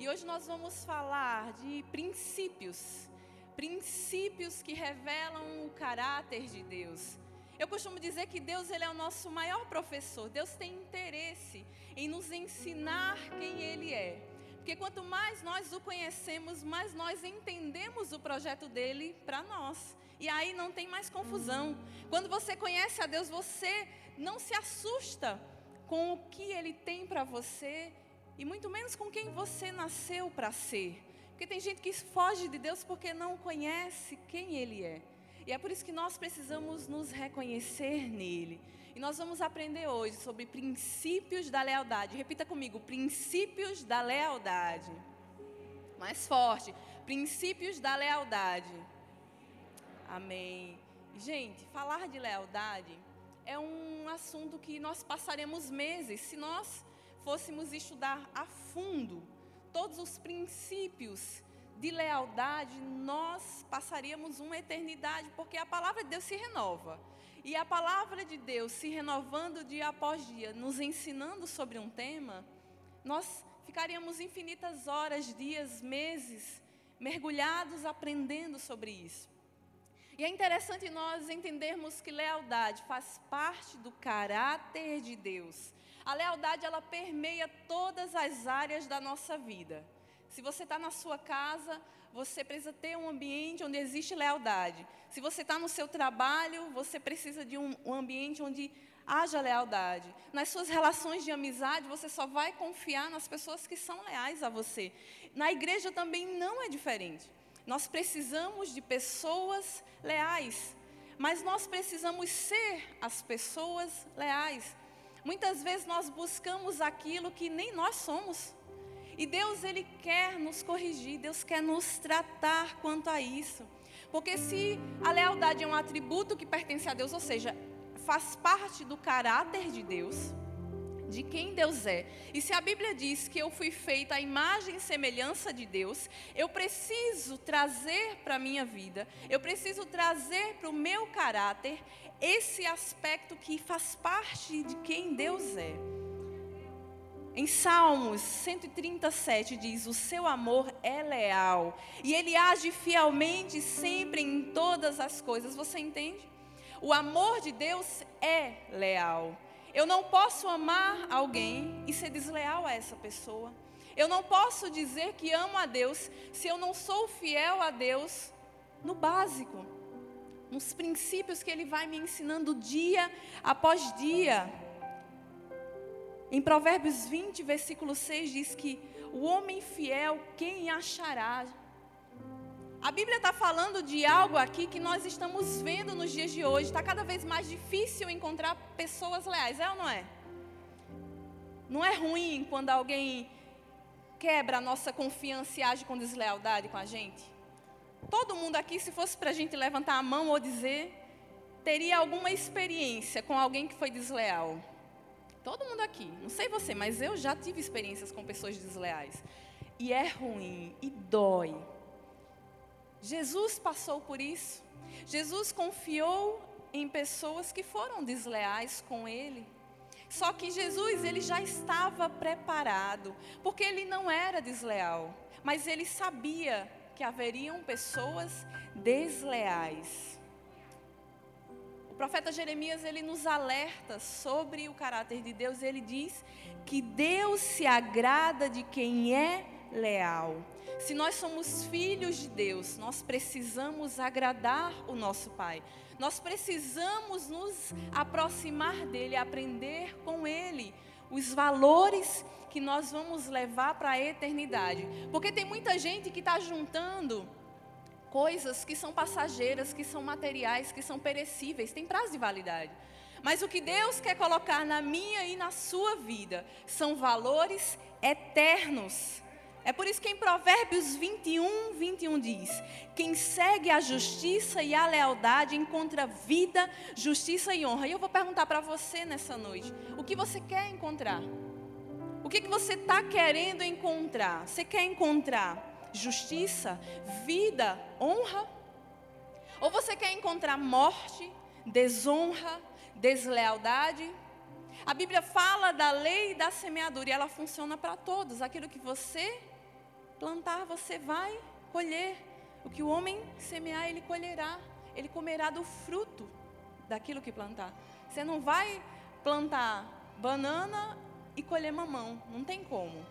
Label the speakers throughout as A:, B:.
A: E hoje nós vamos falar de princípios, princípios que revelam o caráter de Deus. Eu costumo dizer que Deus ele é o nosso maior professor. Deus tem interesse em nos ensinar quem Ele é. Porque quanto mais nós o conhecemos, mais nós entendemos o projeto dele para nós. E aí não tem mais confusão. Quando você conhece a Deus, você não se assusta com o que ele tem para você e muito menos com quem você nasceu para ser. Porque tem gente que foge de Deus porque não conhece quem ele é. E é por isso que nós precisamos nos reconhecer nele. E nós vamos aprender hoje sobre princípios da lealdade. Repita comigo: princípios da lealdade. Mais forte: princípios da lealdade. Amém. Gente, falar de lealdade é um assunto que nós passaremos meses se nós fôssemos estudar a fundo todos os princípios de lealdade, nós passaríamos uma eternidade, porque a palavra de Deus se renova. E a palavra de Deus se renovando dia após dia, nos ensinando sobre um tema, nós ficaríamos infinitas horas, dias, meses, mergulhados aprendendo sobre isso. E é interessante nós entendermos que lealdade faz parte do caráter de Deus. A lealdade ela permeia todas as áreas da nossa vida. Se você está na sua casa, você precisa ter um ambiente onde existe lealdade. Se você está no seu trabalho, você precisa de um, um, ambiente onde haja lealdade. Nas suas relações de amizade, você só vai confiar nas pessoas que são leais a você. Na igreja também não é diferente. Nós precisamos de pessoas leais, mas nós precisamos ser as pessoas leais. Muitas vezes nós buscamos aquilo que nem nós somos. E Deus, Ele quer nos corrigir, Deus quer nos tratar quanto a isso. Porque se a lealdade é um atributo que pertence a Deus, ou seja, faz parte do caráter de Deus, de quem Deus é. E se a Bíblia diz que eu fui feita à imagem e semelhança de Deus, eu preciso trazer para a minha vida, eu preciso trazer para o meu caráter esse aspecto que faz parte de quem Deus é. Em Salmos 137 diz: O seu amor é leal e ele age fielmente sempre em todas as coisas. Você entende? O amor de Deus é leal. Eu não posso amar alguém e ser desleal a essa pessoa. Eu não posso dizer que amo a Deus se eu não sou fiel a Deus no básico, nos princípios que Ele vai me ensinando dia após dia. Em Provérbios 20, versículo 6 diz que o homem fiel, quem achará? A Bíblia está falando de algo aqui que nós estamos vendo nos dias de hoje. Está cada vez mais difícil encontrar pessoas leais, é ou não é? Não é ruim quando alguém quebra a nossa confiança e age com deslealdade com a gente? Todo mundo aqui, se fosse para a gente levantar a mão ou dizer, teria alguma experiência com alguém que foi desleal. Todo mundo aqui, não sei você, mas eu já tive experiências com pessoas desleais. E é ruim, e dói. Jesus passou por isso. Jesus confiou em pessoas que foram desleais com ele. Só que Jesus, ele já estava preparado, porque ele não era desleal, mas ele sabia que haveriam pessoas desleais profeta Jeremias ele nos alerta sobre o caráter de Deus. Ele diz que Deus se agrada de quem é leal. Se nós somos filhos de Deus, nós precisamos agradar o nosso Pai. Nós precisamos nos aproximar dele, aprender com ele os valores que nós vamos levar para a eternidade. Porque tem muita gente que está juntando coisas que são passageiras, que são materiais, que são perecíveis, tem prazo de validade. Mas o que Deus quer colocar na minha e na sua vida são valores eternos. É por isso que em Provérbios 21, 21 diz: Quem segue a justiça e a lealdade encontra vida, justiça e honra. E eu vou perguntar para você nessa noite: o que você quer encontrar? O que, que você está querendo encontrar? Você quer encontrar justiça, vida, honra? Ou você quer encontrar morte, desonra, deslealdade? A Bíblia fala da lei da semeadura e ela funciona para todos. Aquilo que você plantar, você vai colher. O que o homem semear, ele colherá. Ele comerá do fruto daquilo que plantar. Você não vai plantar banana e colher mamão. Não tem como.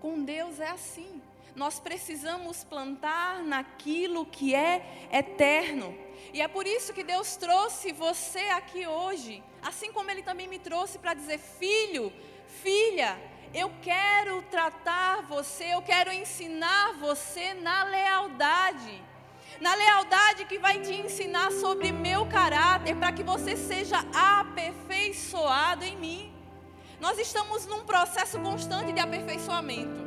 A: Com Deus é assim. Nós precisamos plantar naquilo que é eterno. E é por isso que Deus trouxe você aqui hoje, assim como Ele também me trouxe para dizer: filho, filha, eu quero tratar você, eu quero ensinar você na lealdade. Na lealdade que vai te ensinar sobre meu caráter, para que você seja aperfeiçoado em mim. Nós estamos num processo constante de aperfeiçoamento.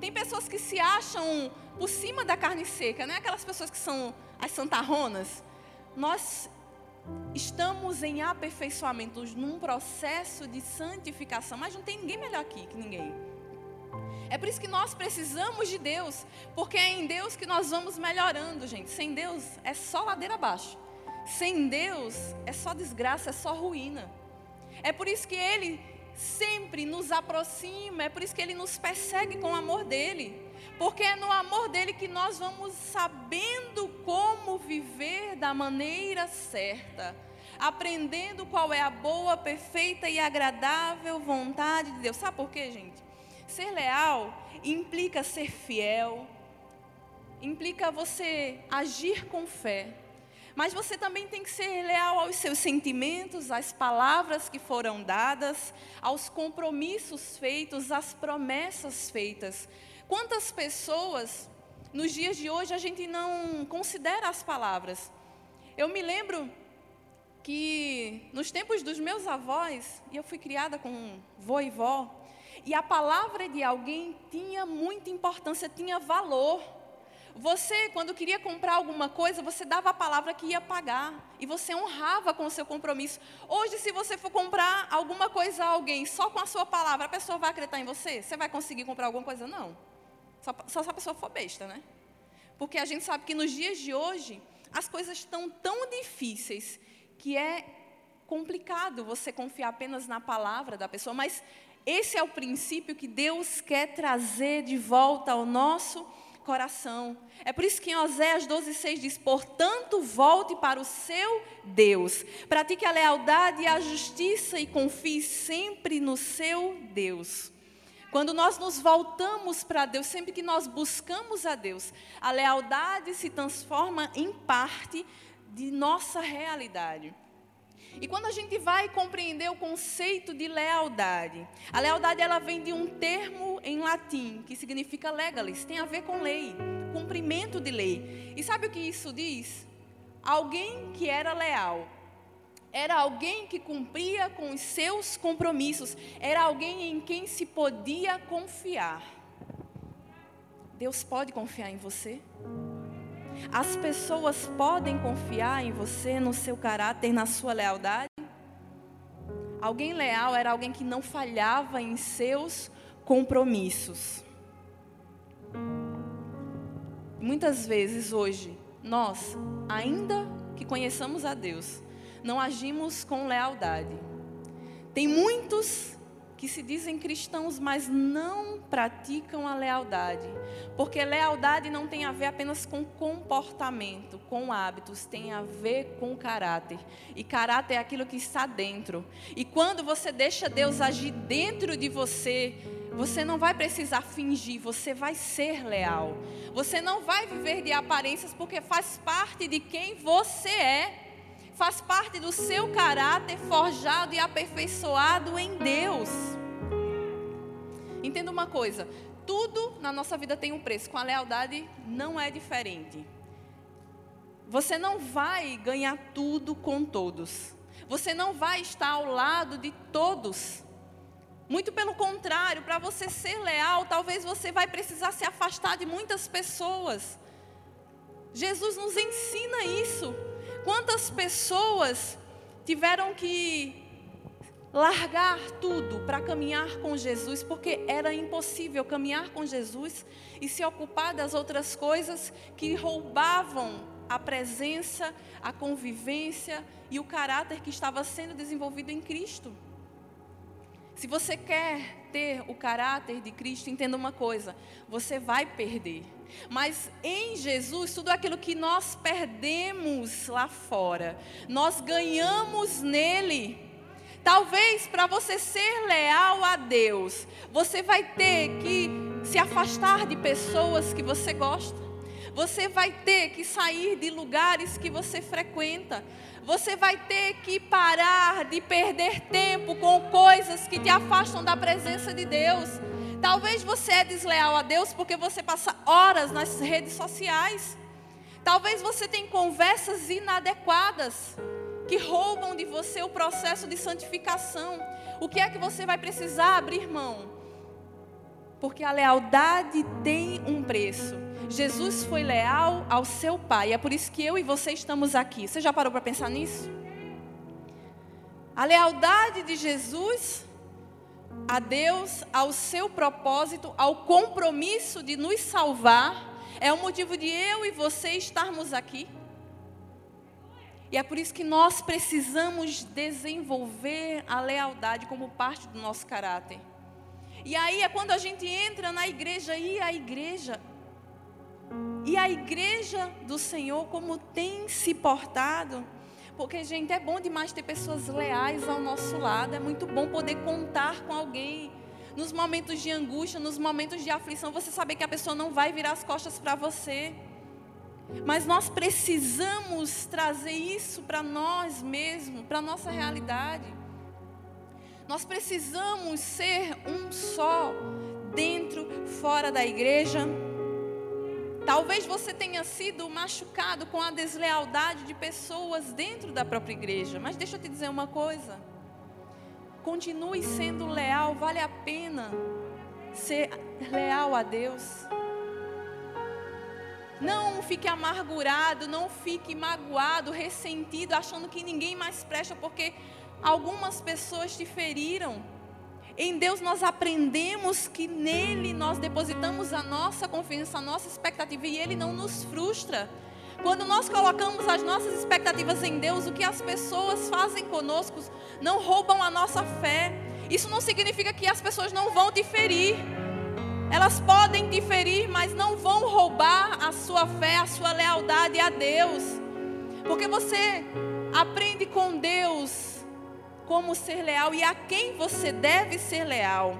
A: Tem pessoas que se acham por cima da carne seca, né? Aquelas pessoas que são as santarronas. Nós estamos em aperfeiçoamento, num processo de santificação, mas não tem ninguém melhor aqui que ninguém. É por isso que nós precisamos de Deus, porque é em Deus que nós vamos melhorando, gente. Sem Deus é só ladeira abaixo. Sem Deus é só desgraça, é só ruína. É por isso que Ele sempre nos aproxima, é por isso que Ele nos persegue com o amor dEle. Porque é no amor dele que nós vamos sabendo como viver da maneira certa, aprendendo qual é a boa, perfeita e agradável vontade de Deus. Sabe por quê, gente? Ser leal implica ser fiel, implica você agir com fé. Mas você também tem que ser leal aos seus sentimentos, às palavras que foram dadas, aos compromissos feitos, às promessas feitas. Quantas pessoas, nos dias de hoje, a gente não considera as palavras? Eu me lembro que nos tempos dos meus avós, e eu fui criada com vô e vó, e a palavra de alguém tinha muita importância, tinha valor. Você, quando queria comprar alguma coisa, você dava a palavra que ia pagar. E você honrava com o seu compromisso. Hoje, se você for comprar alguma coisa a alguém só com a sua palavra, a pessoa vai acreditar em você? Você vai conseguir comprar alguma coisa? Não. Só, só se a pessoa for besta, né? Porque a gente sabe que nos dias de hoje, as coisas estão tão difíceis que é complicado você confiar apenas na palavra da pessoa. Mas esse é o princípio que Deus quer trazer de volta ao nosso coração. É por isso que em Oséias 12,6 diz: Portanto, volte para o seu Deus, pratique a lealdade e a justiça e confie sempre no seu Deus. Quando nós nos voltamos para Deus, sempre que nós buscamos a Deus, a lealdade se transforma em parte de nossa realidade. E quando a gente vai compreender o conceito de lealdade, a lealdade ela vem de um termo em latim que significa legalis, tem a ver com lei, cumprimento de lei. E sabe o que isso diz? Alguém que era leal, era alguém que cumpria com os seus compromissos, era alguém em quem se podia confiar. Deus pode confiar em você? As pessoas podem confiar em você, no seu caráter, na sua lealdade? Alguém leal era alguém que não falhava em seus compromissos. Muitas vezes hoje, nós, ainda que conheçamos a Deus, não agimos com lealdade. Tem muitos que se dizem cristãos, mas não praticam a lealdade. Porque lealdade não tem a ver apenas com comportamento, com hábitos, tem a ver com caráter. E caráter é aquilo que está dentro. E quando você deixa Deus agir dentro de você, você não vai precisar fingir, você vai ser leal. Você não vai viver de aparências porque faz parte de quem você é faz parte do seu caráter forjado e aperfeiçoado em Deus. Entenda uma coisa: tudo na nossa vida tem um preço, com a lealdade não é diferente. Você não vai ganhar tudo com todos. Você não vai estar ao lado de todos. Muito pelo contrário, para você ser leal, talvez você vai precisar se afastar de muitas pessoas. Jesus nos ensina isso. Quantas pessoas tiveram que largar tudo para caminhar com Jesus, porque era impossível caminhar com Jesus e se ocupar das outras coisas que roubavam a presença, a convivência e o caráter que estava sendo desenvolvido em Cristo. Se você quer ter o caráter de Cristo, entenda uma coisa: você vai perder. Mas em Jesus, tudo aquilo que nós perdemos lá fora, nós ganhamos nele. Talvez para você ser leal a Deus, você vai ter que se afastar de pessoas que você gosta. Você vai ter que sair de lugares que você frequenta. Você vai ter que parar de perder tempo com coisas que te afastam da presença de Deus. Talvez você é desleal a Deus porque você passa horas nas redes sociais. Talvez você tenha conversas inadequadas que roubam de você o processo de santificação. O que é que você vai precisar abrir mão? Porque a lealdade tem um preço. Jesus foi leal ao seu Pai. É por isso que eu e você estamos aqui. Você já parou para pensar nisso? A lealdade de Jesus a Deus, ao seu propósito, ao compromisso de nos salvar, é o motivo de eu e você estarmos aqui. E é por isso que nós precisamos desenvolver a lealdade como parte do nosso caráter. E aí é quando a gente entra na igreja e a igreja e a igreja do Senhor, como tem se portado. Porque, gente, é bom demais ter pessoas leais ao nosso lado. É muito bom poder contar com alguém. Nos momentos de angústia, nos momentos de aflição, você saber que a pessoa não vai virar as costas para você. Mas nós precisamos trazer isso para nós mesmos, para a nossa realidade. Nós precisamos ser um só, dentro, fora da igreja. Talvez você tenha sido machucado com a deslealdade de pessoas dentro da própria igreja, mas deixa eu te dizer uma coisa. Continue sendo leal, vale a pena ser leal a Deus. Não fique amargurado, não fique magoado, ressentido, achando que ninguém mais presta, porque algumas pessoas te feriram. Em Deus nós aprendemos que nele nós depositamos a nossa confiança, a nossa expectativa e ele não nos frustra. Quando nós colocamos as nossas expectativas em Deus, o que as pessoas fazem conosco não roubam a nossa fé. Isso não significa que as pessoas não vão diferir. Elas podem diferir, mas não vão roubar a sua fé, a sua lealdade a Deus. Porque você aprende com Deus como ser leal e a quem você deve ser leal.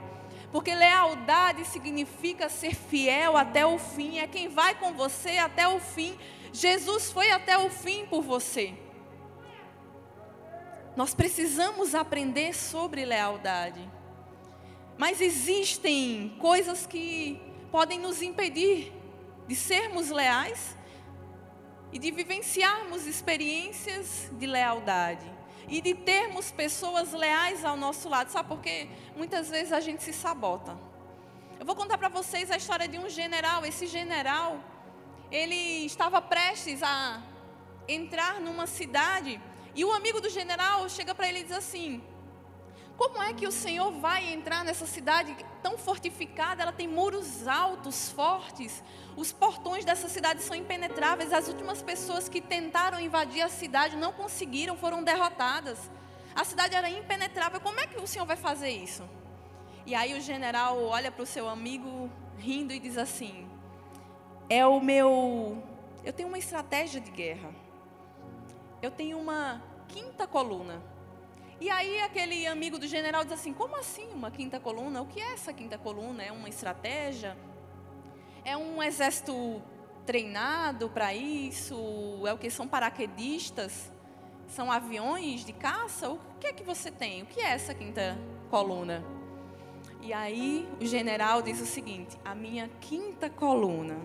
A: Porque lealdade significa ser fiel até o fim, é quem vai com você até o fim. Jesus foi até o fim por você. Nós precisamos aprender sobre lealdade. Mas existem coisas que podem nos impedir de sermos leais e de vivenciarmos experiências de lealdade e de termos pessoas leais ao nosso lado. Sabe por quê? Muitas vezes a gente se sabota. Eu vou contar para vocês a história de um general. Esse general, ele estava prestes a entrar numa cidade e o amigo do general chega para ele e diz assim: como é que o Senhor vai entrar nessa cidade tão fortificada? Ela tem muros altos, fortes. Os portões dessa cidade são impenetráveis. As últimas pessoas que tentaram invadir a cidade não conseguiram, foram derrotadas. A cidade era impenetrável. Como é que o Senhor vai fazer isso? E aí o general olha para o seu amigo rindo e diz assim: É o meu. Eu tenho uma estratégia de guerra. Eu tenho uma quinta coluna. E aí aquele amigo do general diz assim: como assim uma quinta coluna? O que é essa quinta coluna? É uma estratégia? É um exército treinado para isso? É o que são paraquedistas? São aviões de caça? O que é que você tem? O que é essa quinta coluna? E aí o general diz o seguinte: a minha quinta coluna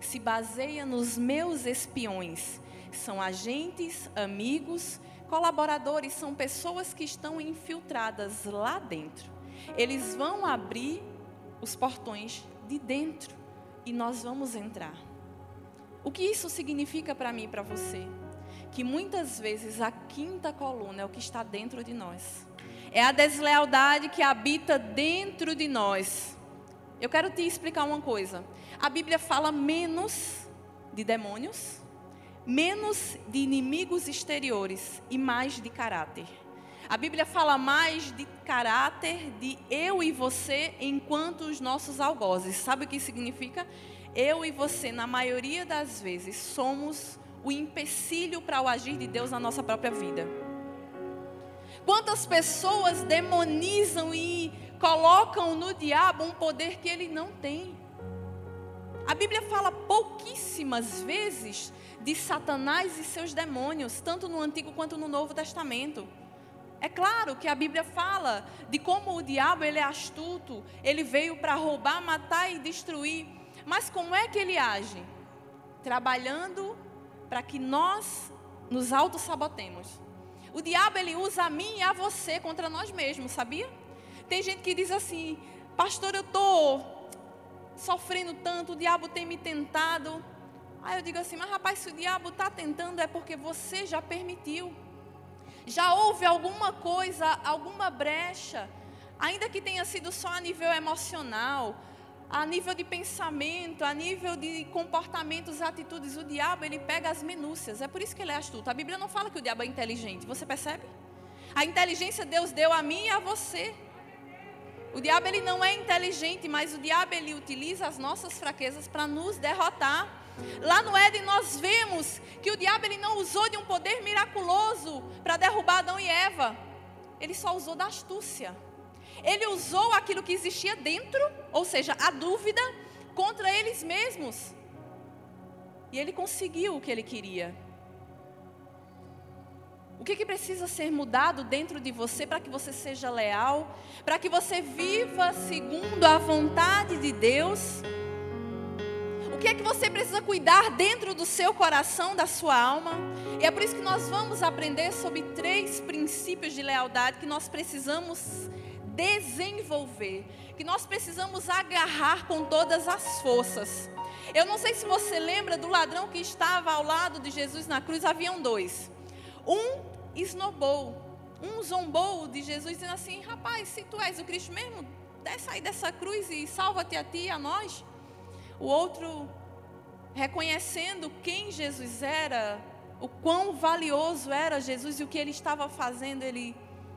A: se baseia nos meus espiões. São agentes, amigos Colaboradores são pessoas que estão infiltradas lá dentro. Eles vão abrir os portões de dentro e nós vamos entrar. O que isso significa para mim e para você? Que muitas vezes a quinta coluna é o que está dentro de nós. É a deslealdade que habita dentro de nós. Eu quero te explicar uma coisa. A Bíblia fala menos de demônios menos de inimigos exteriores e mais de caráter. A Bíblia fala mais de caráter de eu e você enquanto os nossos algozes. Sabe o que significa? Eu e você, na maioria das vezes, somos o empecilho para o agir de Deus na nossa própria vida. Quantas pessoas demonizam e colocam no diabo um poder que ele não tem? A Bíblia fala pouquíssimas vezes de Satanás e seus demônios, tanto no Antigo quanto no Novo Testamento. É claro que a Bíblia fala de como o diabo ele é astuto, ele veio para roubar, matar e destruir. Mas como é que ele age? Trabalhando para que nós nos auto-sabotemos. O diabo ele usa a mim e a você contra nós mesmos, sabia? Tem gente que diz assim: "Pastor, eu tô sofrendo tanto, o diabo tem me tentado". Aí eu digo assim: "Mas rapaz, se o diabo está tentando é porque você já permitiu". Já houve alguma coisa, alguma brecha, ainda que tenha sido só a nível emocional, a nível de pensamento, a nível de comportamentos, atitudes, o diabo ele pega as minúcias. É por isso que ele é astuto. A Bíblia não fala que o diabo é inteligente. Você percebe? A inteligência Deus deu a mim e a você. O diabo ele não é inteligente, mas o diabo ele utiliza as nossas fraquezas para nos derrotar. Lá no Éden nós vemos que o diabo ele não usou de um poder miraculoso para derrubar Adão e Eva. Ele só usou da astúcia. Ele usou aquilo que existia dentro, ou seja, a dúvida, contra eles mesmos. E ele conseguiu o que ele queria. O que, que precisa ser mudado dentro de você para que você seja leal, para que você viva segundo a vontade de Deus? Que é que você precisa cuidar dentro do seu coração, da sua alma? E é por isso que nós vamos aprender sobre três princípios de lealdade que nós precisamos desenvolver, que nós precisamos agarrar com todas as forças. Eu não sei se você lembra do ladrão que estava ao lado de Jesus na cruz, haviam dois. Um esnobou, um zombou de Jesus, dizendo assim: Rapaz, se tu és o Cristo mesmo, desce aí dessa cruz e salva-te a ti e a nós. O outro, reconhecendo quem Jesus era, o quão valioso era Jesus e o que ele estava fazendo, ele,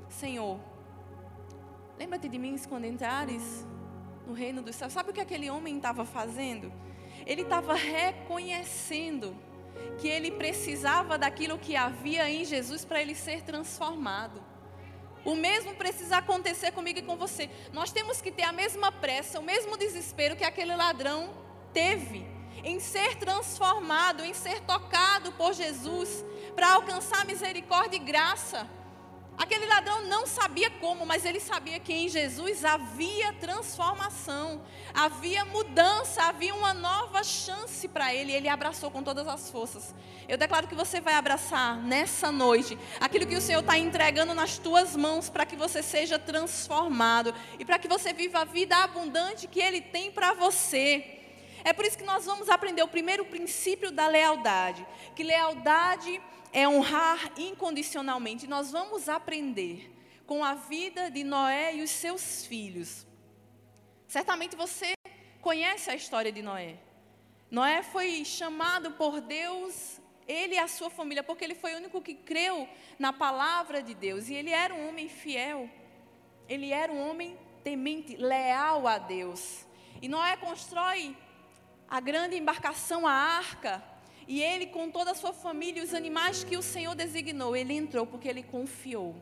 A: Senhor, Lembra-te de mim quando entrares no reino dos céus. Sabe o que aquele homem estava fazendo? Ele estava reconhecendo que ele precisava daquilo que havia em Jesus para ele ser transformado. O mesmo precisa acontecer comigo e com você. Nós temos que ter a mesma pressa, o mesmo desespero que aquele ladrão teve em ser transformado, em ser tocado por Jesus, para alcançar misericórdia e graça. Aquele ladrão não sabia como, mas ele sabia que em Jesus havia transformação, havia mudança, havia uma nova chance para ele. E ele abraçou com todas as forças. Eu declaro que você vai abraçar nessa noite aquilo que o Senhor está entregando nas tuas mãos para que você seja transformado e para que você viva a vida abundante que Ele tem para você. É por isso que nós vamos aprender o primeiro princípio da lealdade, que lealdade é honrar incondicionalmente. Nós vamos aprender com a vida de Noé e os seus filhos. Certamente você conhece a história de Noé. Noé foi chamado por Deus, ele e a sua família, porque ele foi o único que creu na palavra de Deus. E ele era um homem fiel. Ele era um homem temente, leal a Deus. E Noé constrói a grande embarcação, a arca, e ele, com toda a sua família e os animais que o Senhor designou, ele entrou porque ele confiou.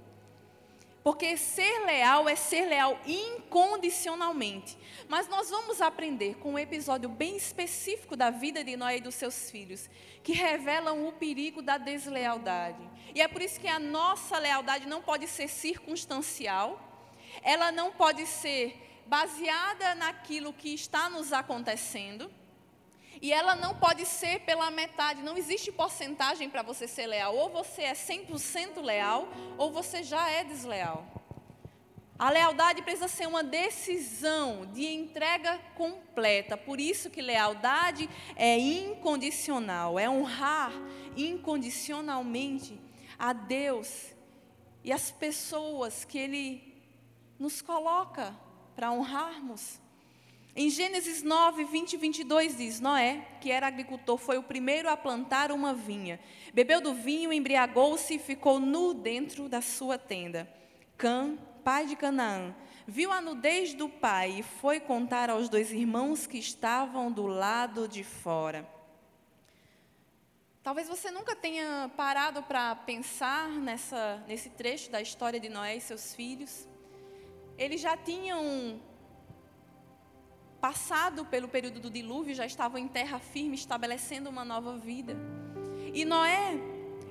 A: Porque ser leal é ser leal incondicionalmente. Mas nós vamos aprender com um episódio bem específico da vida de Noé e dos seus filhos, que revelam o perigo da deslealdade. E é por isso que a nossa lealdade não pode ser circunstancial, ela não pode ser baseada naquilo que está nos acontecendo e ela não pode ser pela metade, não existe porcentagem para você ser leal. Ou você é 100% leal, ou você já é desleal. A lealdade precisa ser uma decisão de entrega completa. Por isso que lealdade é incondicional, é honrar incondicionalmente a Deus e as pessoas que Ele nos coloca para honrarmos. Em Gênesis 9, 20 e 22 diz: Noé, que era agricultor, foi o primeiro a plantar uma vinha. Bebeu do vinho, embriagou-se e ficou nu dentro da sua tenda. Cã, pai de Canaã, viu a nudez do pai e foi contar aos dois irmãos que estavam do lado de fora. Talvez você nunca tenha parado para pensar nessa, nesse trecho da história de Noé e seus filhos. Eles já tinham passado pelo período do dilúvio, já estavam em terra firme, estabelecendo uma nova vida. E Noé,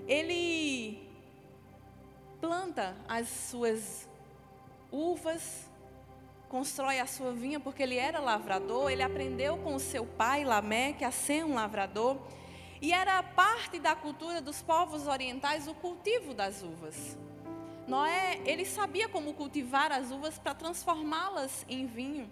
A: ele planta as suas uvas, constrói a sua vinha, porque ele era lavrador, ele aprendeu com o seu pai, Lameque, a ser um lavrador. E era parte da cultura dos povos orientais o cultivo das uvas. Noé, ele sabia como cultivar as uvas para transformá-las em vinho.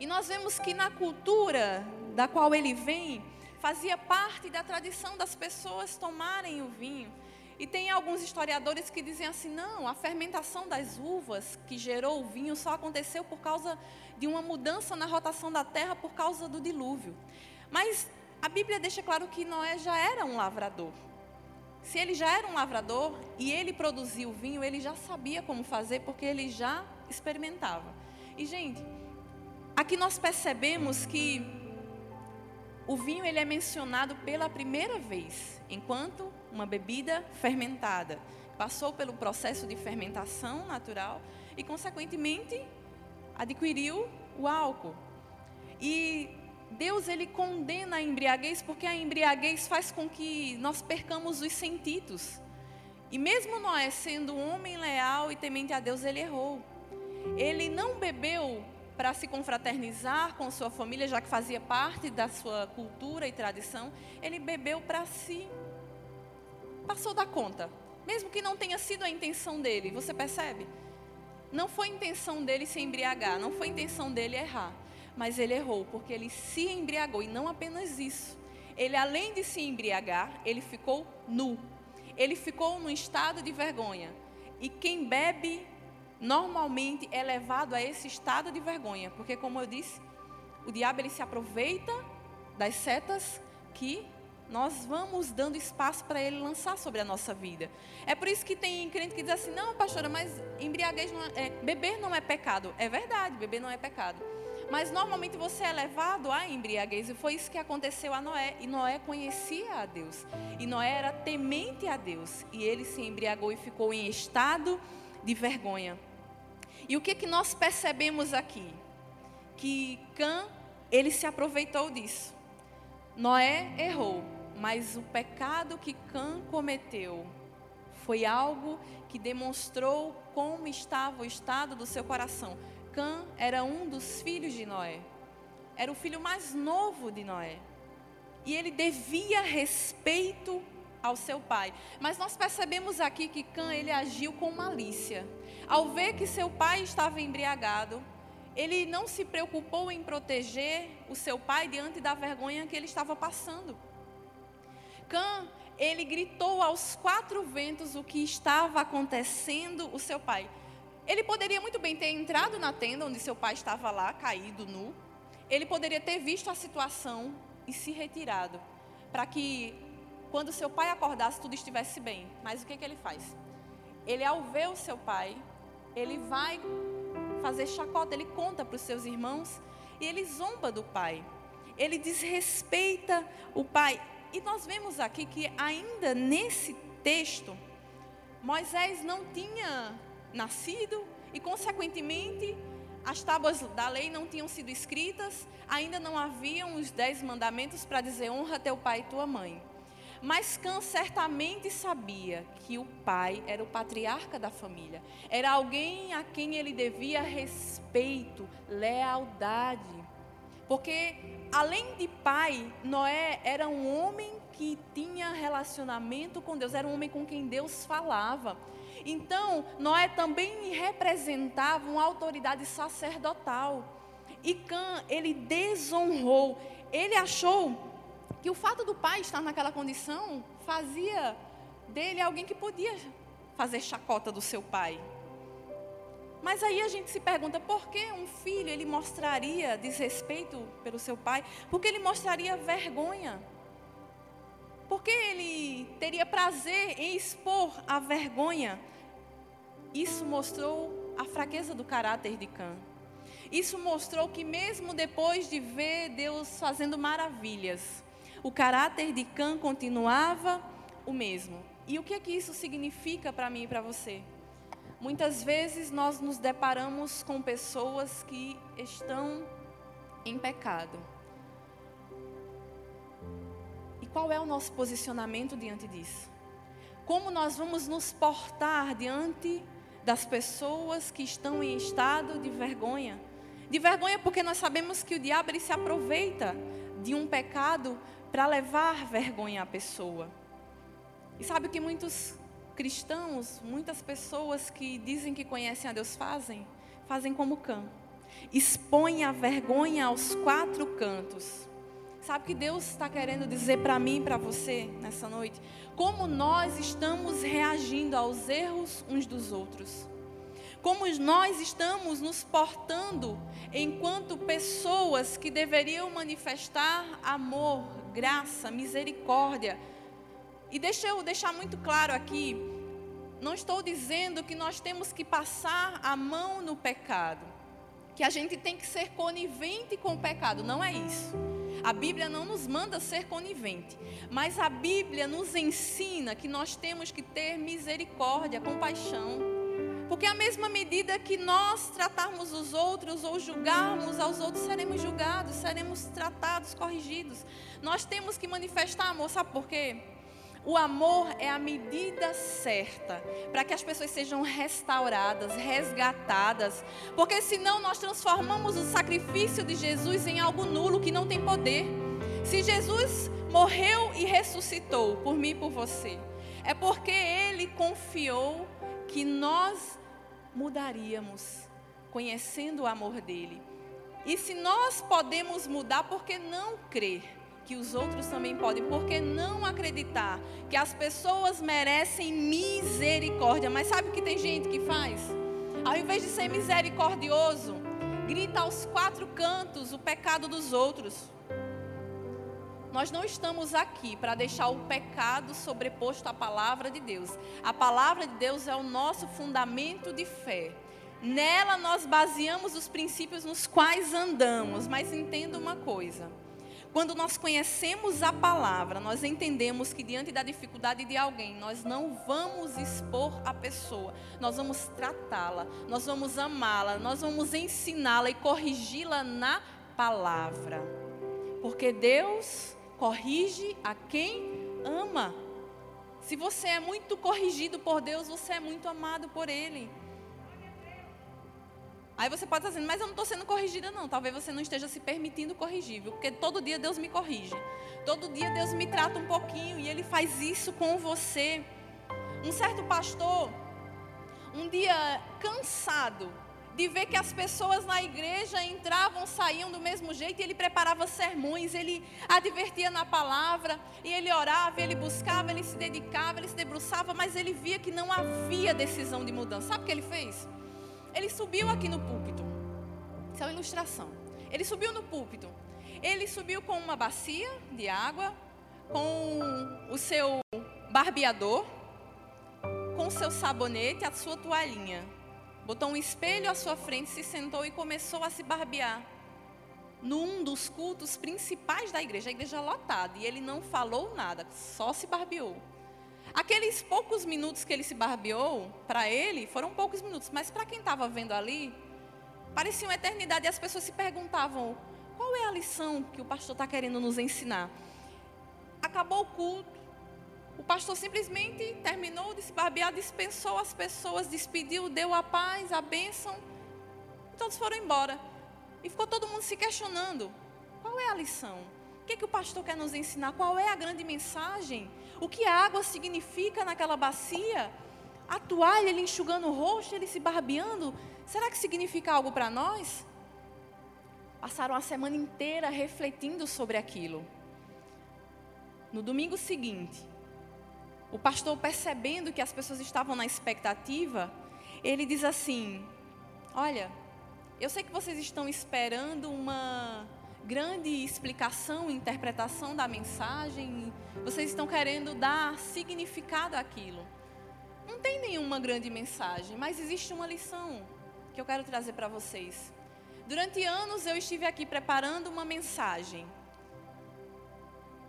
A: E nós vemos que na cultura da qual ele vem, fazia parte da tradição das pessoas tomarem o vinho. E tem alguns historiadores que dizem assim: não, a fermentação das uvas que gerou o vinho só aconteceu por causa de uma mudança na rotação da terra por causa do dilúvio. Mas a Bíblia deixa claro que Noé já era um lavrador. Se ele já era um lavrador e ele produzia o vinho, ele já sabia como fazer porque ele já experimentava. E gente, aqui nós percebemos que o vinho ele é mencionado pela primeira vez, enquanto uma bebida fermentada. Passou pelo processo de fermentação natural e, consequentemente, adquiriu o álcool. E Deus ele condena a embriaguez porque a embriaguez faz com que nós percamos os sentidos. E mesmo Noé sendo um homem leal e temente a Deus, ele errou. Ele não bebeu para se confraternizar com sua família, já que fazia parte da sua cultura e tradição. Ele bebeu para si. Passou da conta. Mesmo que não tenha sido a intenção dele, você percebe? Não foi intenção dele se embriagar, não foi intenção dele errar mas ele errou, porque ele se embriagou. E não apenas isso. Ele, além de se embriagar, ele ficou nu. Ele ficou num estado de vergonha. E quem bebe, normalmente é levado a esse estado de vergonha. Porque, como eu disse, o diabo ele se aproveita das setas que nós vamos dando espaço para ele lançar sobre a nossa vida. É por isso que tem crente que diz assim: não, pastora, mas embriaguez não é, é, beber não é pecado. É verdade, beber não é pecado. Mas normalmente você é levado à embriaguez. E foi isso que aconteceu a Noé. E Noé conhecia a Deus. E Noé era temente a Deus. E ele se embriagou e ficou em estado de vergonha. E o que, que nós percebemos aqui? Que Cã, ele se aproveitou disso. Noé errou, mas o pecado que Cã cometeu foi algo que demonstrou como estava o estado do seu coração. Cã era um dos filhos de Noé. Era o filho mais novo de Noé. E ele devia respeito ao seu pai. Mas nós percebemos aqui que Cã ele agiu com malícia. Ao ver que seu pai estava embriagado, ele não se preocupou em proteger o seu pai diante da vergonha que ele estava passando. Cã, ele gritou aos quatro ventos o que estava acontecendo o seu pai. Ele poderia muito bem ter entrado na tenda onde seu pai estava lá, caído, nu. Ele poderia ter visto a situação e se retirado, para que quando seu pai acordasse tudo estivesse bem. Mas o que, que ele faz? Ele, ao ver o seu pai, ele vai fazer chacota, ele conta para os seus irmãos e ele zomba do pai. Ele desrespeita o pai. E nós vemos aqui que ainda nesse texto, Moisés não tinha nascido e, consequentemente, as tábuas da lei não tinham sido escritas, ainda não haviam os dez mandamentos para dizer honra teu pai e tua mãe. Mas Cã certamente sabia que o pai era o patriarca da família, era alguém a quem ele devia respeito, lealdade. Porque, além de pai, Noé era um homem que tinha relacionamento com Deus, era um homem com quem Deus falava. Então, Noé também representava uma autoridade sacerdotal. E Cã, ele desonrou. Ele achou que o fato do pai estar naquela condição fazia dele alguém que podia fazer chacota do seu pai. Mas aí a gente se pergunta por que um filho ele mostraria desrespeito pelo seu pai? Porque ele mostraria vergonha. Porque ele teria prazer em expor a vergonha isso mostrou a fraqueza do caráter de Cã. Isso mostrou que, mesmo depois de ver Deus fazendo maravilhas, o caráter de Cã continuava o mesmo. E o que é que isso significa para mim e para você? Muitas vezes nós nos deparamos com pessoas que estão em pecado. E qual é o nosso posicionamento diante disso? Como nós vamos nos portar diante das pessoas que estão em estado de vergonha? De vergonha porque nós sabemos que o diabo se aproveita de um pecado para levar vergonha à pessoa. E sabe o que muitos cristãos, muitas pessoas que dizem que conhecem a Deus fazem? Fazem como Cã. Expõem a vergonha aos quatro cantos. Sabe o que Deus está querendo dizer para mim e para você nessa noite? Como nós estamos reagindo aos erros uns dos outros como nós estamos nos portando enquanto pessoas que deveriam manifestar amor, graça, misericórdia. E deixa eu deixar muito claro aqui, não estou dizendo que nós temos que passar a mão no pecado, que a gente tem que ser conivente com o pecado, não é isso. A Bíblia não nos manda ser conivente, mas a Bíblia nos ensina que nós temos que ter misericórdia, compaixão. Porque a mesma medida que nós tratarmos os outros ou julgarmos aos outros, seremos julgados, seremos tratados, corrigidos. Nós temos que manifestar amor, sabe por quê? O amor é a medida certa para que as pessoas sejam restauradas, resgatadas, porque senão nós transformamos o sacrifício de Jesus em algo nulo que não tem poder. Se Jesus morreu e ressuscitou por mim e por você, é porque ele confiou que nós mudaríamos, conhecendo o amor dele. E se nós podemos mudar, por que não crer que os outros também podem? Por que não acreditar que as pessoas merecem misericórdia? Mas sabe o que tem gente que faz? Ao invés de ser misericordioso, grita aos quatro cantos o pecado dos outros. Nós não estamos aqui para deixar o pecado sobreposto à palavra de Deus. A palavra de Deus é o nosso fundamento de fé. Nela nós baseamos os princípios nos quais andamos. Mas entenda uma coisa: quando nós conhecemos a palavra, nós entendemos que diante da dificuldade de alguém, nós não vamos expor a pessoa, nós vamos tratá-la, nós vamos amá-la, nós vamos ensiná-la e corrigi-la na palavra. Porque Deus corrige a quem ama. Se você é muito corrigido por Deus, você é muito amado por Ele. Aí você pode estar dizendo, mas eu não estou sendo corrigida, não. Talvez você não esteja se permitindo corrigir, viu? Porque todo dia Deus me corrige. Todo dia Deus me trata um pouquinho e Ele faz isso com você. Um certo pastor, um dia cansado, de ver que as pessoas na igreja entravam, saíam do mesmo jeito, e ele preparava sermões, ele advertia na palavra, e ele orava, ele buscava, ele se dedicava, ele se debruçava, mas ele via que não havia decisão de mudança. Sabe o que ele fez? Ele subiu aqui no púlpito. Isso é uma ilustração. Ele subiu no púlpito. Ele subiu com uma bacia de água, com o seu barbeador, com o seu sabonete, a sua toalhinha botou um espelho à sua frente, se sentou e começou a se barbear. Num dos cultos principais da igreja, a igreja lotada, e ele não falou nada, só se barbeou. Aqueles poucos minutos que ele se barbeou, para ele, foram poucos minutos, mas para quem estava vendo ali, parecia uma eternidade e as pessoas se perguntavam: qual é a lição que o pastor está querendo nos ensinar? Acabou o culto, o pastor simplesmente terminou de se barbear, dispensou as pessoas, despediu, deu a paz, a bênção. E todos foram embora. E ficou todo mundo se questionando: qual é a lição? O que, é que o pastor quer nos ensinar? Qual é a grande mensagem? O que a água significa naquela bacia? A toalha, ele enxugando o rosto, ele se barbeando, será que significa algo para nós? Passaram a semana inteira refletindo sobre aquilo. No domingo seguinte, o pastor, percebendo que as pessoas estavam na expectativa, ele diz assim: Olha, eu sei que vocês estão esperando uma grande explicação, interpretação da mensagem, vocês estão querendo dar significado àquilo. Não tem nenhuma grande mensagem, mas existe uma lição que eu quero trazer para vocês. Durante anos eu estive aqui preparando uma mensagem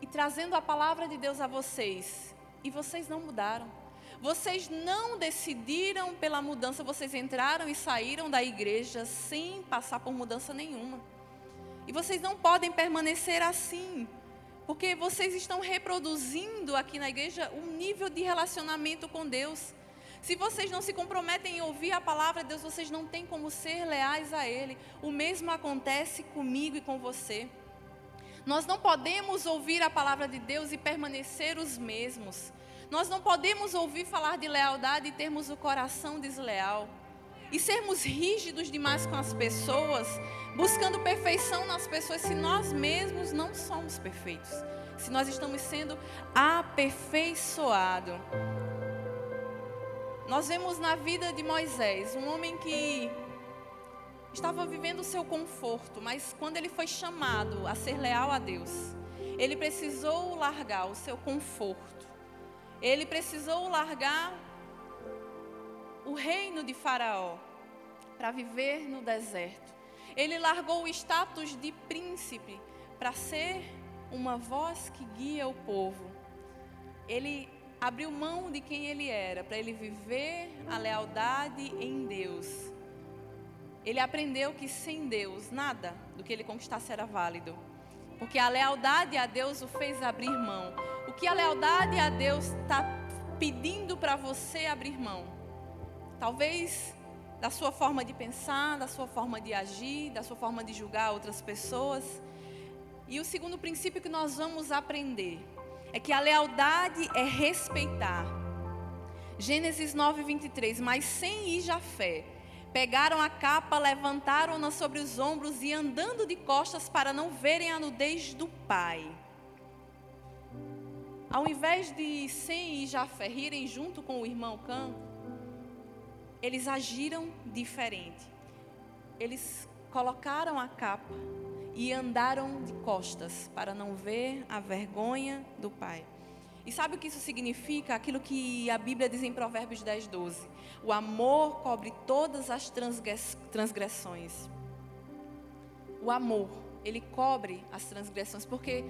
A: e trazendo a palavra de Deus a vocês, e vocês não mudaram. Vocês não decidiram pela mudança, vocês entraram e saíram da igreja sem passar por mudança nenhuma. E vocês não podem permanecer assim, porque vocês estão reproduzindo aqui na igreja um nível de relacionamento com Deus. Se vocês não se comprometem em ouvir a palavra de Deus, vocês não têm como ser leais a Ele. O mesmo acontece comigo e com você. Nós não podemos ouvir a palavra de Deus e permanecer os mesmos. Nós não podemos ouvir falar de lealdade e termos o coração desleal. E sermos rígidos demais com as pessoas, buscando perfeição nas pessoas, se nós mesmos não somos perfeitos. Se nós estamos sendo aperfeiçoados. Nós vemos na vida de Moisés um homem que estava vivendo o seu conforto, mas quando ele foi chamado a ser leal a Deus, ele precisou largar o seu conforto ele precisou largar o reino de Faraó para viver no deserto. Ele largou o status de príncipe para ser uma voz que guia o povo. Ele abriu mão de quem ele era para ele viver a lealdade em Deus. Ele aprendeu que sem Deus nada do que ele conquistasse era válido. Porque a lealdade a Deus o fez abrir mão. O que a lealdade a Deus está pedindo para você abrir mão? Talvez da sua forma de pensar, da sua forma de agir, da sua forma de julgar outras pessoas. E o segundo princípio que nós vamos aprender é que a lealdade é respeitar. Gênesis 9, 23. Mas sem ir já fé Pegaram a capa, levantaram-na sobre os ombros e andando de costas para não verem a nudez do pai. Ao invés de Sem e Jafé rirem junto com o irmão Cã, eles agiram diferente. Eles colocaram a capa e andaram de costas para não ver a vergonha do pai. E sabe o que isso significa? Aquilo que a Bíblia diz em Provérbios 10, 12. O amor cobre todas as transgressões. O amor, ele cobre as transgressões, porque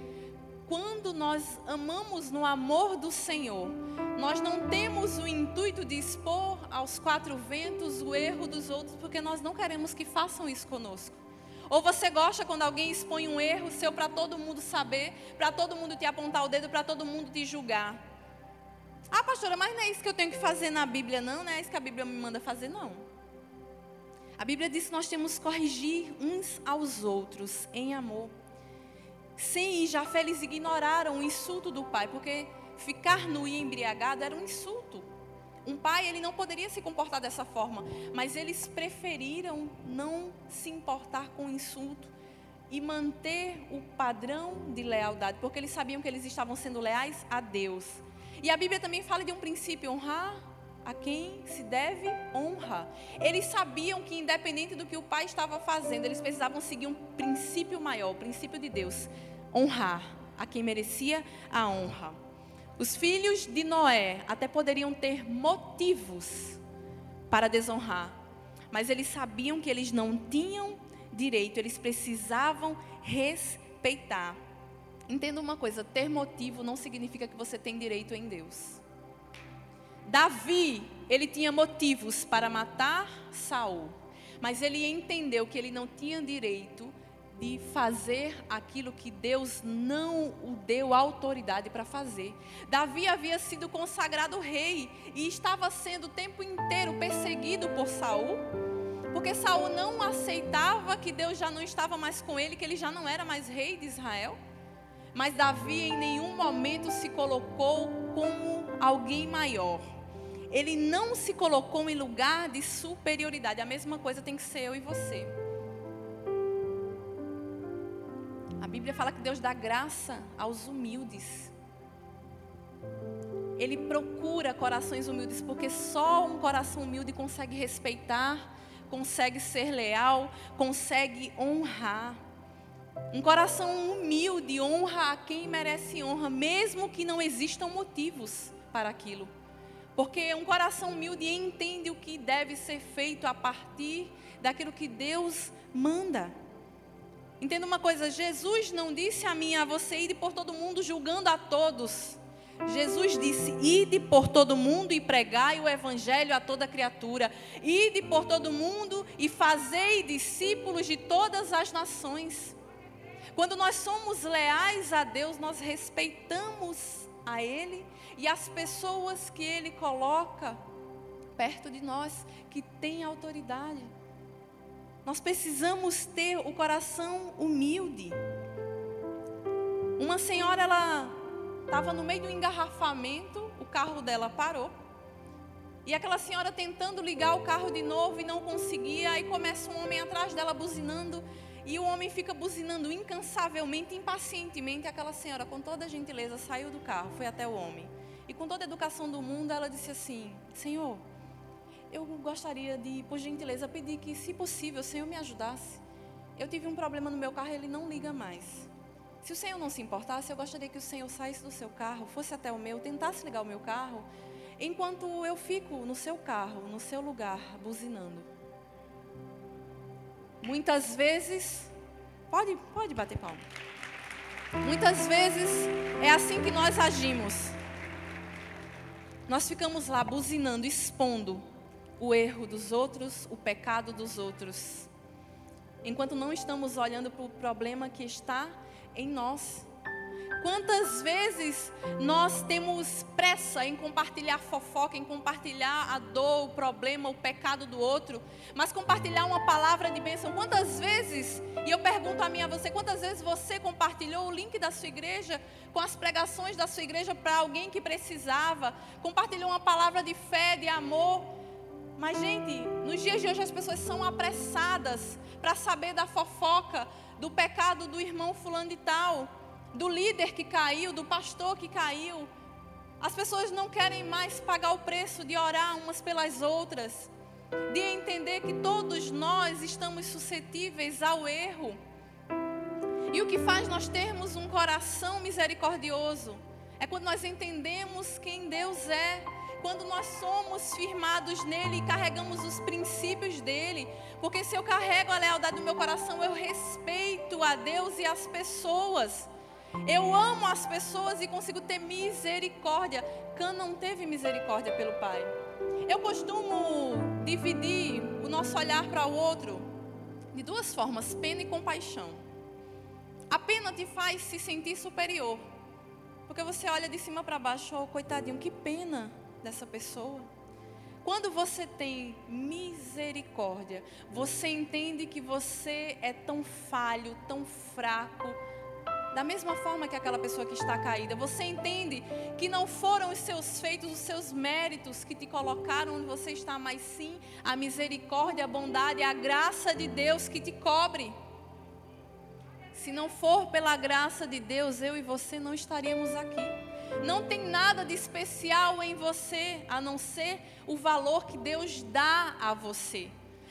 A: quando nós amamos no amor do Senhor, nós não temos o intuito de expor aos quatro ventos o erro dos outros, porque nós não queremos que façam isso conosco. Ou você gosta quando alguém expõe um erro seu para todo mundo saber, para todo mundo te apontar o dedo, para todo mundo te julgar. Ah, pastora, mas não é isso que eu tenho que fazer na Bíblia, não? Não é isso que a Bíblia me manda fazer, não. A Bíblia diz que nós temos que corrigir uns aos outros em amor. Sim, e Jafé eles ignoraram o insulto do pai, porque ficar nu e embriagado era um insulto. Um pai, ele não poderia se comportar dessa forma, mas eles preferiram não se importar com o insulto e manter o padrão de lealdade, porque eles sabiam que eles estavam sendo leais a Deus. E a Bíblia também fala de um princípio: honrar a quem se deve honra. Eles sabiam que, independente do que o pai estava fazendo, eles precisavam seguir um princípio maior, o princípio de Deus: honrar a quem merecia a honra. Os filhos de Noé até poderiam ter motivos para desonrar, mas eles sabiam que eles não tinham direito, eles precisavam respeitar. Entenda uma coisa: ter motivo não significa que você tem direito em Deus. Davi, ele tinha motivos para matar Saul, mas ele entendeu que ele não tinha direito de fazer aquilo que Deus não o deu autoridade para fazer. Davi havia sido consagrado rei e estava sendo o tempo inteiro perseguido por Saul, porque Saul não aceitava que Deus já não estava mais com ele, que ele já não era mais rei de Israel. Mas Davi em nenhum momento se colocou como alguém maior. Ele não se colocou em lugar de superioridade. A mesma coisa tem que ser eu e você. A Bíblia fala que Deus dá graça aos humildes. Ele procura corações humildes, porque só um coração humilde consegue respeitar, consegue ser leal, consegue honrar. Um coração humilde honra a quem merece honra, mesmo que não existam motivos para aquilo. Porque um coração humilde entende o que deve ser feito a partir daquilo que Deus manda. Entenda uma coisa: Jesus não disse a mim, a você, ir por todo mundo julgando a todos. Jesus disse: Ide por todo mundo e pregai o evangelho a toda criatura. Ide por todo mundo e fazei discípulos de todas as nações. Quando nós somos leais a Deus, nós respeitamos a Ele e as pessoas que Ele coloca perto de nós, que têm autoridade. Nós precisamos ter o coração humilde. Uma senhora, ela estava no meio do engarrafamento, o carro dela parou. E aquela senhora tentando ligar o carro de novo e não conseguia, aí começa um homem atrás dela buzinando, e o homem fica buzinando incansavelmente, impacientemente. Aquela senhora, com toda a gentileza, saiu do carro, foi até o homem. E com toda a educação do mundo, ela disse assim: Senhor, eu gostaria de, por gentileza, pedir que, se possível, o Senhor me ajudasse. Eu tive um problema no meu carro e ele não liga mais. Se o Senhor não se importasse, eu gostaria que o Senhor saísse do seu carro, fosse até o meu, tentasse ligar o meu carro, enquanto eu fico no seu carro, no seu lugar, buzinando. Muitas vezes, pode, pode bater palma. Muitas vezes é assim que nós agimos. Nós ficamos lá buzinando, expondo o erro dos outros, o pecado dos outros, enquanto não estamos olhando para o problema que está em nós. Quantas vezes nós temos pressa em compartilhar fofoca, em compartilhar a dor, o problema, o pecado do outro, mas compartilhar uma palavra de bênção. Quantas vezes, e eu pergunto a mim a você, quantas vezes você compartilhou o link da sua igreja com as pregações da sua igreja para alguém que precisava, compartilhou uma palavra de fé, de amor. Mas, gente, nos dias de hoje as pessoas são apressadas para saber da fofoca, do pecado do irmão fulano de tal, do líder que caiu, do pastor que caiu. As pessoas não querem mais pagar o preço de orar umas pelas outras, de entender que todos nós estamos suscetíveis ao erro. E o que faz nós termos um coração misericordioso é quando nós entendemos quem Deus é quando nós somos firmados nele e carregamos os princípios dele. Porque se eu carrego a lealdade no meu coração, eu respeito a Deus e as pessoas. Eu amo as pessoas e consigo ter misericórdia. Cã não teve misericórdia pelo Pai. Eu costumo dividir o nosso olhar para o outro de duas formas: pena e compaixão. A pena te faz se sentir superior. Porque você olha de cima para baixo, oh, coitadinho, que pena dessa pessoa. Quando você tem misericórdia, você entende que você é tão falho, tão fraco, da mesma forma que aquela pessoa que está caída. Você entende que não foram os seus feitos, os seus méritos que te colocaram onde você está, mas sim a misericórdia, a bondade, a graça de Deus que te cobre. Se não for pela graça de Deus, eu e você não estaríamos aqui. Não tem nada de especial em você, a não ser o valor que Deus dá a você.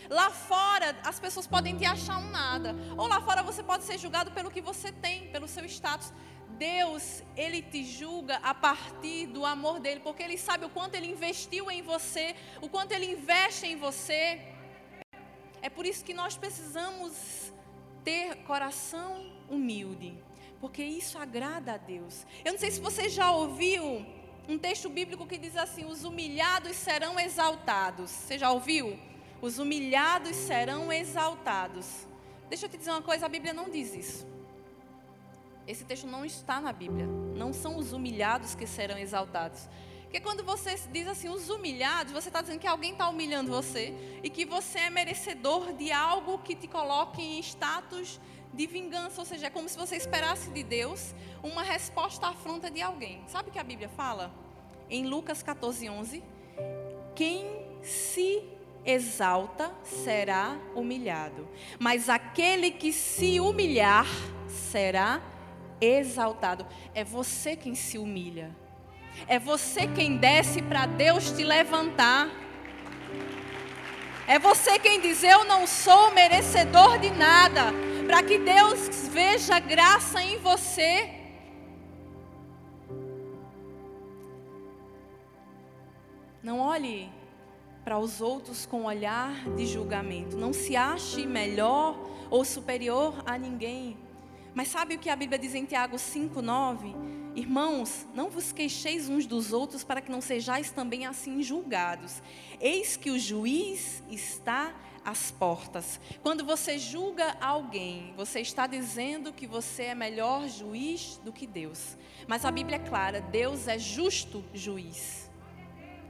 A: Lá fora, as pessoas podem te achar um nada. Ou lá fora você pode ser julgado pelo que você tem, pelo seu status. Deus, Ele te julga a partir do amor dEle, porque Ele sabe o quanto Ele investiu em você, o quanto Ele investe em você. É por isso que nós precisamos ter coração humilde porque isso agrada a Deus. Eu não sei se você já ouviu um texto bíblico que diz assim: os humilhados serão exaltados. Você já ouviu? Os humilhados serão exaltados. Deixa eu te dizer uma coisa: a Bíblia não diz isso. Esse texto não está na Bíblia. Não são os humilhados que serão exaltados. Porque quando você diz assim, os humilhados, você está dizendo que alguém está humilhando você e que você é merecedor de algo que te coloque em status de vingança, ou seja, é como se você esperasse de Deus uma resposta à afronta de alguém. Sabe o que a Bíblia fala? Em Lucas 14, 11: Quem se exalta será humilhado, mas aquele que se humilhar será exaltado. É você quem se humilha, é você quem desce para Deus te levantar. É você quem diz: Eu não sou merecedor de nada, para que Deus veja graça em você. Não olhe para os outros com olhar de julgamento. Não se ache melhor ou superior a ninguém. Mas sabe o que a Bíblia diz em Tiago 5:9? Irmãos, não vos queixeis uns dos outros para que não sejais também assim julgados. Eis que o juiz está às portas. Quando você julga alguém, você está dizendo que você é melhor juiz do que Deus. Mas a Bíblia é clara: Deus é justo juiz.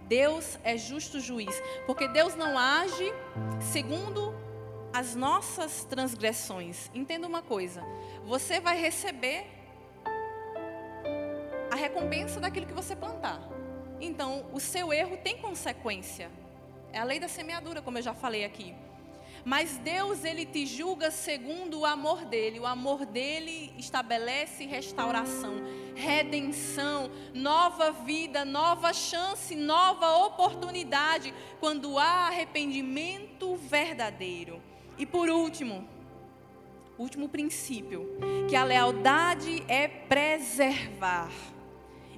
A: Deus é justo juiz, porque Deus não age segundo as nossas transgressões. Entenda uma coisa: você vai receber a recompensa daquilo que você plantar. Então, o seu erro tem consequência. É a lei da semeadura, como eu já falei aqui. Mas Deus, ele te julga segundo o amor dele. O amor dele estabelece restauração, redenção, nova vida, nova chance, nova oportunidade quando há arrependimento verdadeiro. E por último, último princípio, que a lealdade é preservar.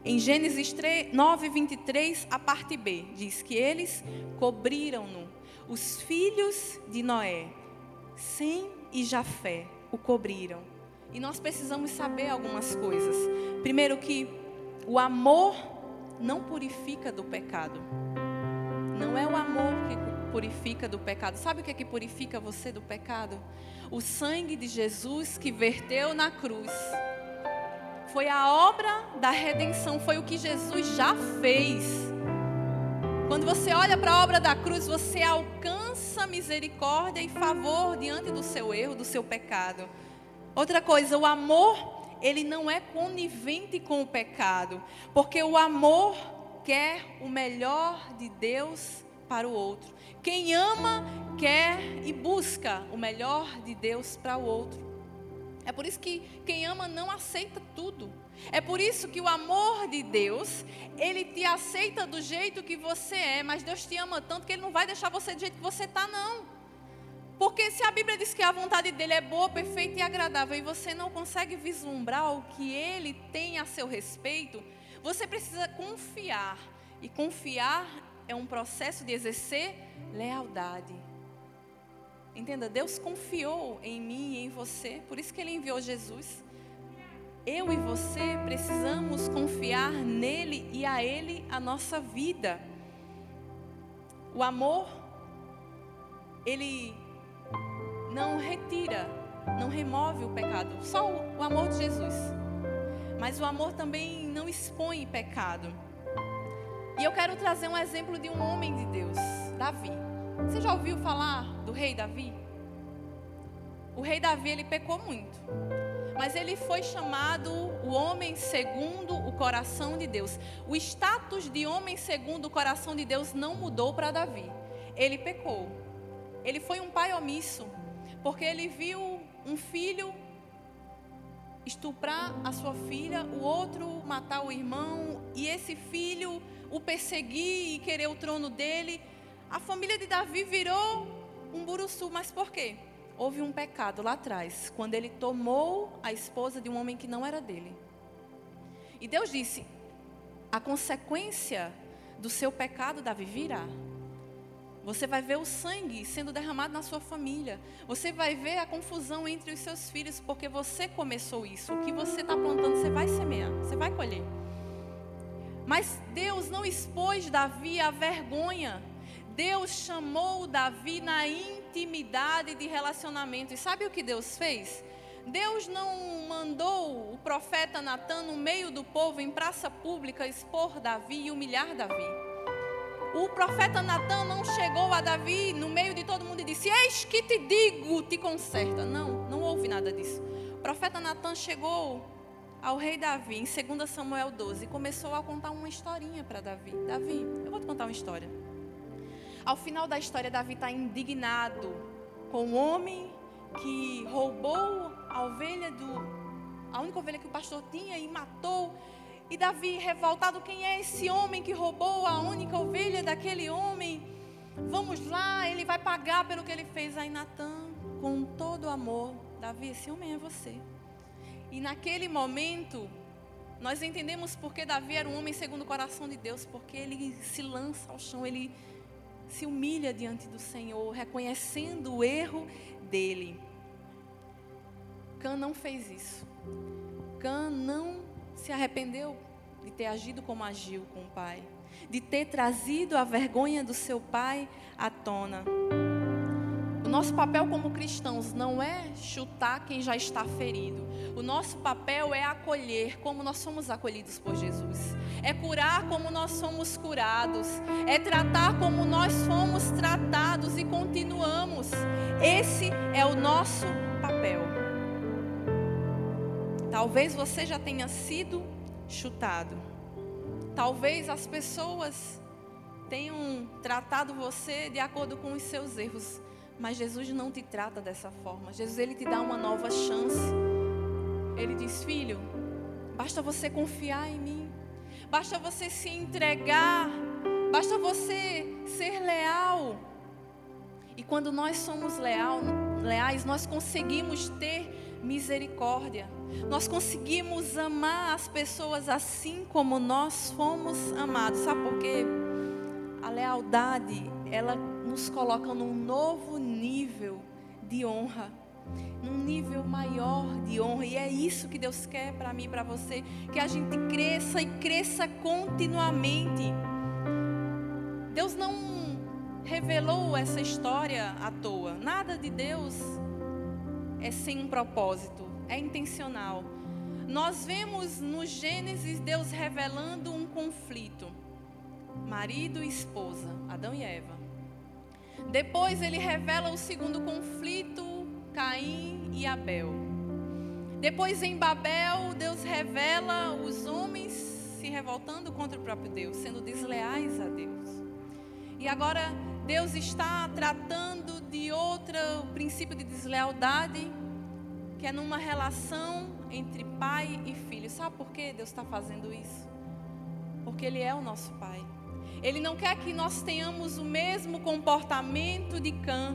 A: Em Gênesis 3, 9, 23, a parte B, diz que eles cobriram-no os filhos de Noé, Sem e Jafé, o cobriram. E nós precisamos saber algumas coisas. Primeiro que o amor não purifica do pecado. Não é o amor que purifica do pecado. Sabe o que é que purifica você do pecado? O sangue de Jesus que verteu na cruz. Foi a obra da redenção, foi o que Jesus já fez. Quando você olha para a obra da cruz, você alcança misericórdia e favor diante do seu erro, do seu pecado. Outra coisa, o amor, ele não é conivente com o pecado, porque o amor quer o melhor de Deus para o outro. Quem ama, quer e busca o melhor de Deus para o outro. É por isso que quem ama não aceita tudo. É por isso que o amor de Deus, ele te aceita do jeito que você é, mas Deus te ama tanto que ele não vai deixar você do jeito que você está, não. Porque se a Bíblia diz que a vontade dele é boa, perfeita e agradável, e você não consegue vislumbrar o que ele tem a seu respeito, você precisa confiar. E confiar é um processo de exercer lealdade. Entenda, Deus confiou em mim e em você, por isso que ele enviou Jesus eu e você precisamos confiar nele e a ele a nossa vida. O amor, ele não retira, não remove o pecado, só o, amor de Jesus. Mas o amor também não expõe pecado. E eu quero trazer um exemplo de um homem de Deus, Davi. Você já ouviu falar do rei Davi? O rei Davi, ele pecou muito mas ele foi chamado o homem segundo o coração de Deus. O status de homem segundo o coração de Deus não mudou para Davi. Ele pecou. Ele foi um pai omisso, porque ele viu um filho estuprar a sua filha, o outro matar o irmão, e esse filho o perseguir e querer o trono dele. A família de Davi virou um buruçu, mas por quê? houve um pecado lá atrás, quando ele tomou a esposa de um homem que não era dele. E Deus disse: a consequência do seu pecado, Davi, virá. Você vai ver o sangue sendo derramado na sua família. Você vai ver a confusão entre os seus filhos, porque você começou isso. O que você está plantando, você vai semear, você vai colher. Mas Deus não expôs Davi à vergonha. Deus chamou Davi na intimidade de relacionamento. E sabe o que Deus fez? Deus não mandou o profeta Natan no meio do povo, em praça pública, expor Davi e humilhar Davi. O profeta Natan não chegou a Davi no meio de todo mundo e disse: Eis que te digo, te conserta. Não, não houve nada disso. O profeta Natan chegou ao rei Davi, em 2 Samuel 12, e começou a contar uma historinha para Davi. Davi, eu vou te contar uma história. Ao final da história, Davi está indignado com o homem que roubou a ovelha do. a única ovelha que o pastor tinha e matou. E Davi, revoltado, quem é esse homem que roubou a única ovelha daquele homem? Vamos lá, ele vai pagar pelo que ele fez. Aí Natan, com todo amor, Davi, esse homem é você. E naquele momento, Nós entendemos porque Davi era um homem segundo o coração de Deus, porque ele se lança ao chão, ele se humilha diante do Senhor, reconhecendo o erro dele. Cã não fez isso. Cã não se arrependeu de ter agido como agiu com o pai, de ter trazido a vergonha do seu pai à tona. Nosso papel como cristãos não é chutar quem já está ferido. O nosso papel é acolher como nós somos acolhidos por Jesus. É curar como nós somos curados. É tratar como nós fomos tratados e continuamos. Esse é o nosso papel. Talvez você já tenha sido chutado. Talvez as pessoas tenham tratado você de acordo com os seus erros. Mas Jesus não te trata dessa forma. Jesus ele te dá uma nova chance. Ele diz: "Filho, basta você confiar em mim. Basta você se entregar. Basta você ser leal." E quando nós somos leal, leais, nós conseguimos ter misericórdia. Nós conseguimos amar as pessoas assim como nós fomos amados. Sabe por quê? A lealdade, ela nos coloca num novo nível de honra, num nível maior de honra, e é isso que Deus quer para mim e para você, que a gente cresça e cresça continuamente. Deus não revelou essa história à toa. Nada de Deus é sem um propósito, é intencional. Nós vemos no Gênesis Deus revelando um conflito. Marido e esposa, Adão e Eva. Depois ele revela o segundo conflito, Caim e Abel. Depois em Babel, Deus revela os homens se revoltando contra o próprio Deus, sendo desleais a Deus. E agora Deus está tratando de outro princípio de deslealdade, que é numa relação entre pai e filho. Sabe por que Deus está fazendo isso? Porque Ele é o nosso Pai. Ele não quer que nós tenhamos o mesmo comportamento de Cã,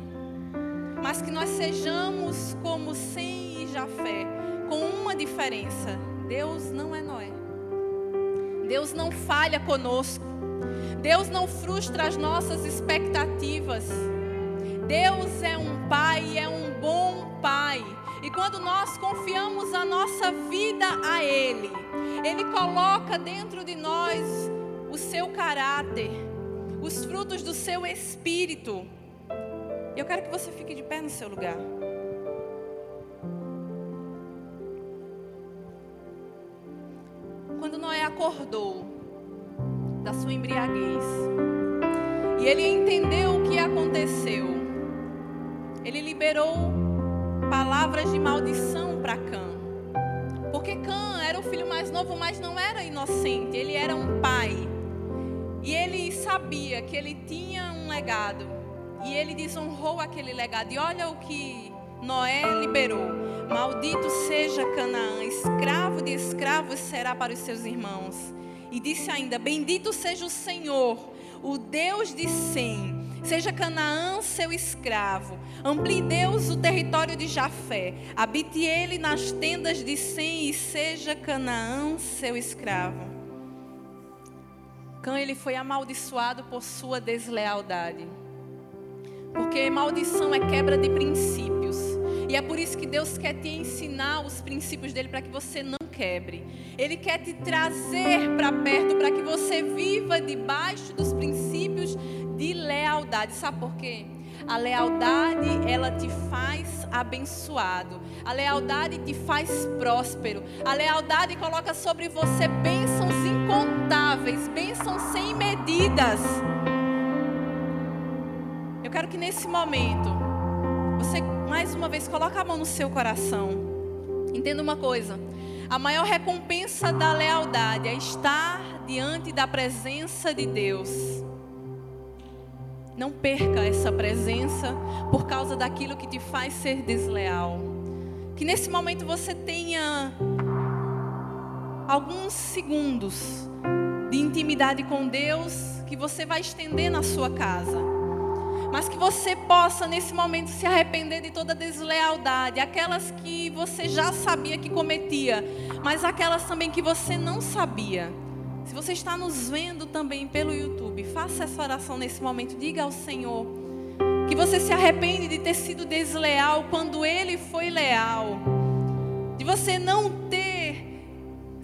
A: mas que nós sejamos como Sem e Jafé, com uma diferença: Deus não é Noé. Deus não falha conosco. Deus não frustra as nossas expectativas. Deus é um pai, é um bom pai. E quando nós confiamos a nossa vida a Ele, Ele coloca dentro de nós o seu caráter, os frutos do seu espírito. Eu quero que você fique de pé no seu lugar. Quando Noé acordou da sua embriaguez e ele entendeu o que aconteceu, ele liberou palavras de maldição para Cã. Porque Cã era o filho mais novo, mas não era inocente, ele era um pai. E ele sabia que ele tinha um legado. E ele desonrou aquele legado. E olha o que Noé liberou: Maldito seja Canaã, escravo de escravos será para os seus irmãos. E disse ainda: Bendito seja o Senhor, o Deus de Sem. Seja Canaã seu escravo. Amplie Deus o território de Jafé. Habite ele nas tendas de Sem e seja Canaã seu escravo. Cã ele foi amaldiçoado por sua deslealdade. Porque maldição é quebra de princípios. E é por isso que Deus quer te ensinar os princípios dele para que você não quebre. Ele quer te trazer para perto para que você viva debaixo dos princípios de lealdade. Sabe por quê? A lealdade, ela te faz abençoado. A lealdade te faz próspero. A lealdade coloca sobre você bênçãos incontáveis, bênçãos sem medidas. Eu quero que nesse momento você mais uma vez coloque a mão no seu coração. Entenda uma coisa: a maior recompensa da lealdade é estar diante da presença de Deus. Não perca essa presença por causa daquilo que te faz ser desleal. Que nesse momento você tenha alguns segundos de intimidade com Deus que você vai estender na sua casa. mas que você possa nesse momento se arrepender de toda deslealdade, aquelas que você já sabia que cometia, mas aquelas também que você não sabia. Se você está nos vendo também pelo YouTube, faça essa oração nesse momento, diga ao Senhor que você se arrepende de ter sido desleal quando ele foi leal, de você não ter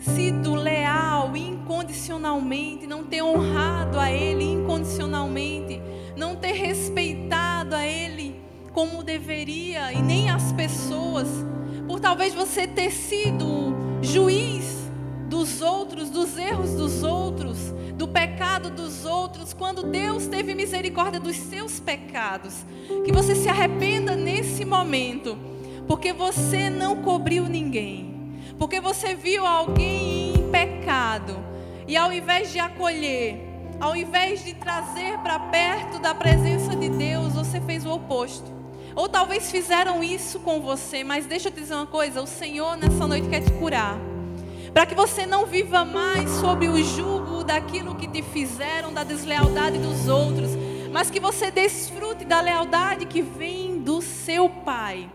A: sido leal incondicionalmente, não ter honrado a ele incondicionalmente não ter respeitado a Ele como deveria e nem as pessoas, por talvez você ter sido juiz dos outros, dos erros dos outros, do pecado dos outros, quando Deus teve misericórdia dos seus pecados. Que você se arrependa nesse momento, porque você não cobriu ninguém, porque você viu alguém em pecado e ao invés de acolher, ao invés de trazer para perto da presença de Deus, você fez o oposto. Ou talvez fizeram isso com você, mas deixa eu te dizer uma coisa: o Senhor nessa noite quer te curar. Para que você não viva mais sob o jugo daquilo que te fizeram, da deslealdade dos outros, mas que você desfrute da lealdade que vem do seu Pai.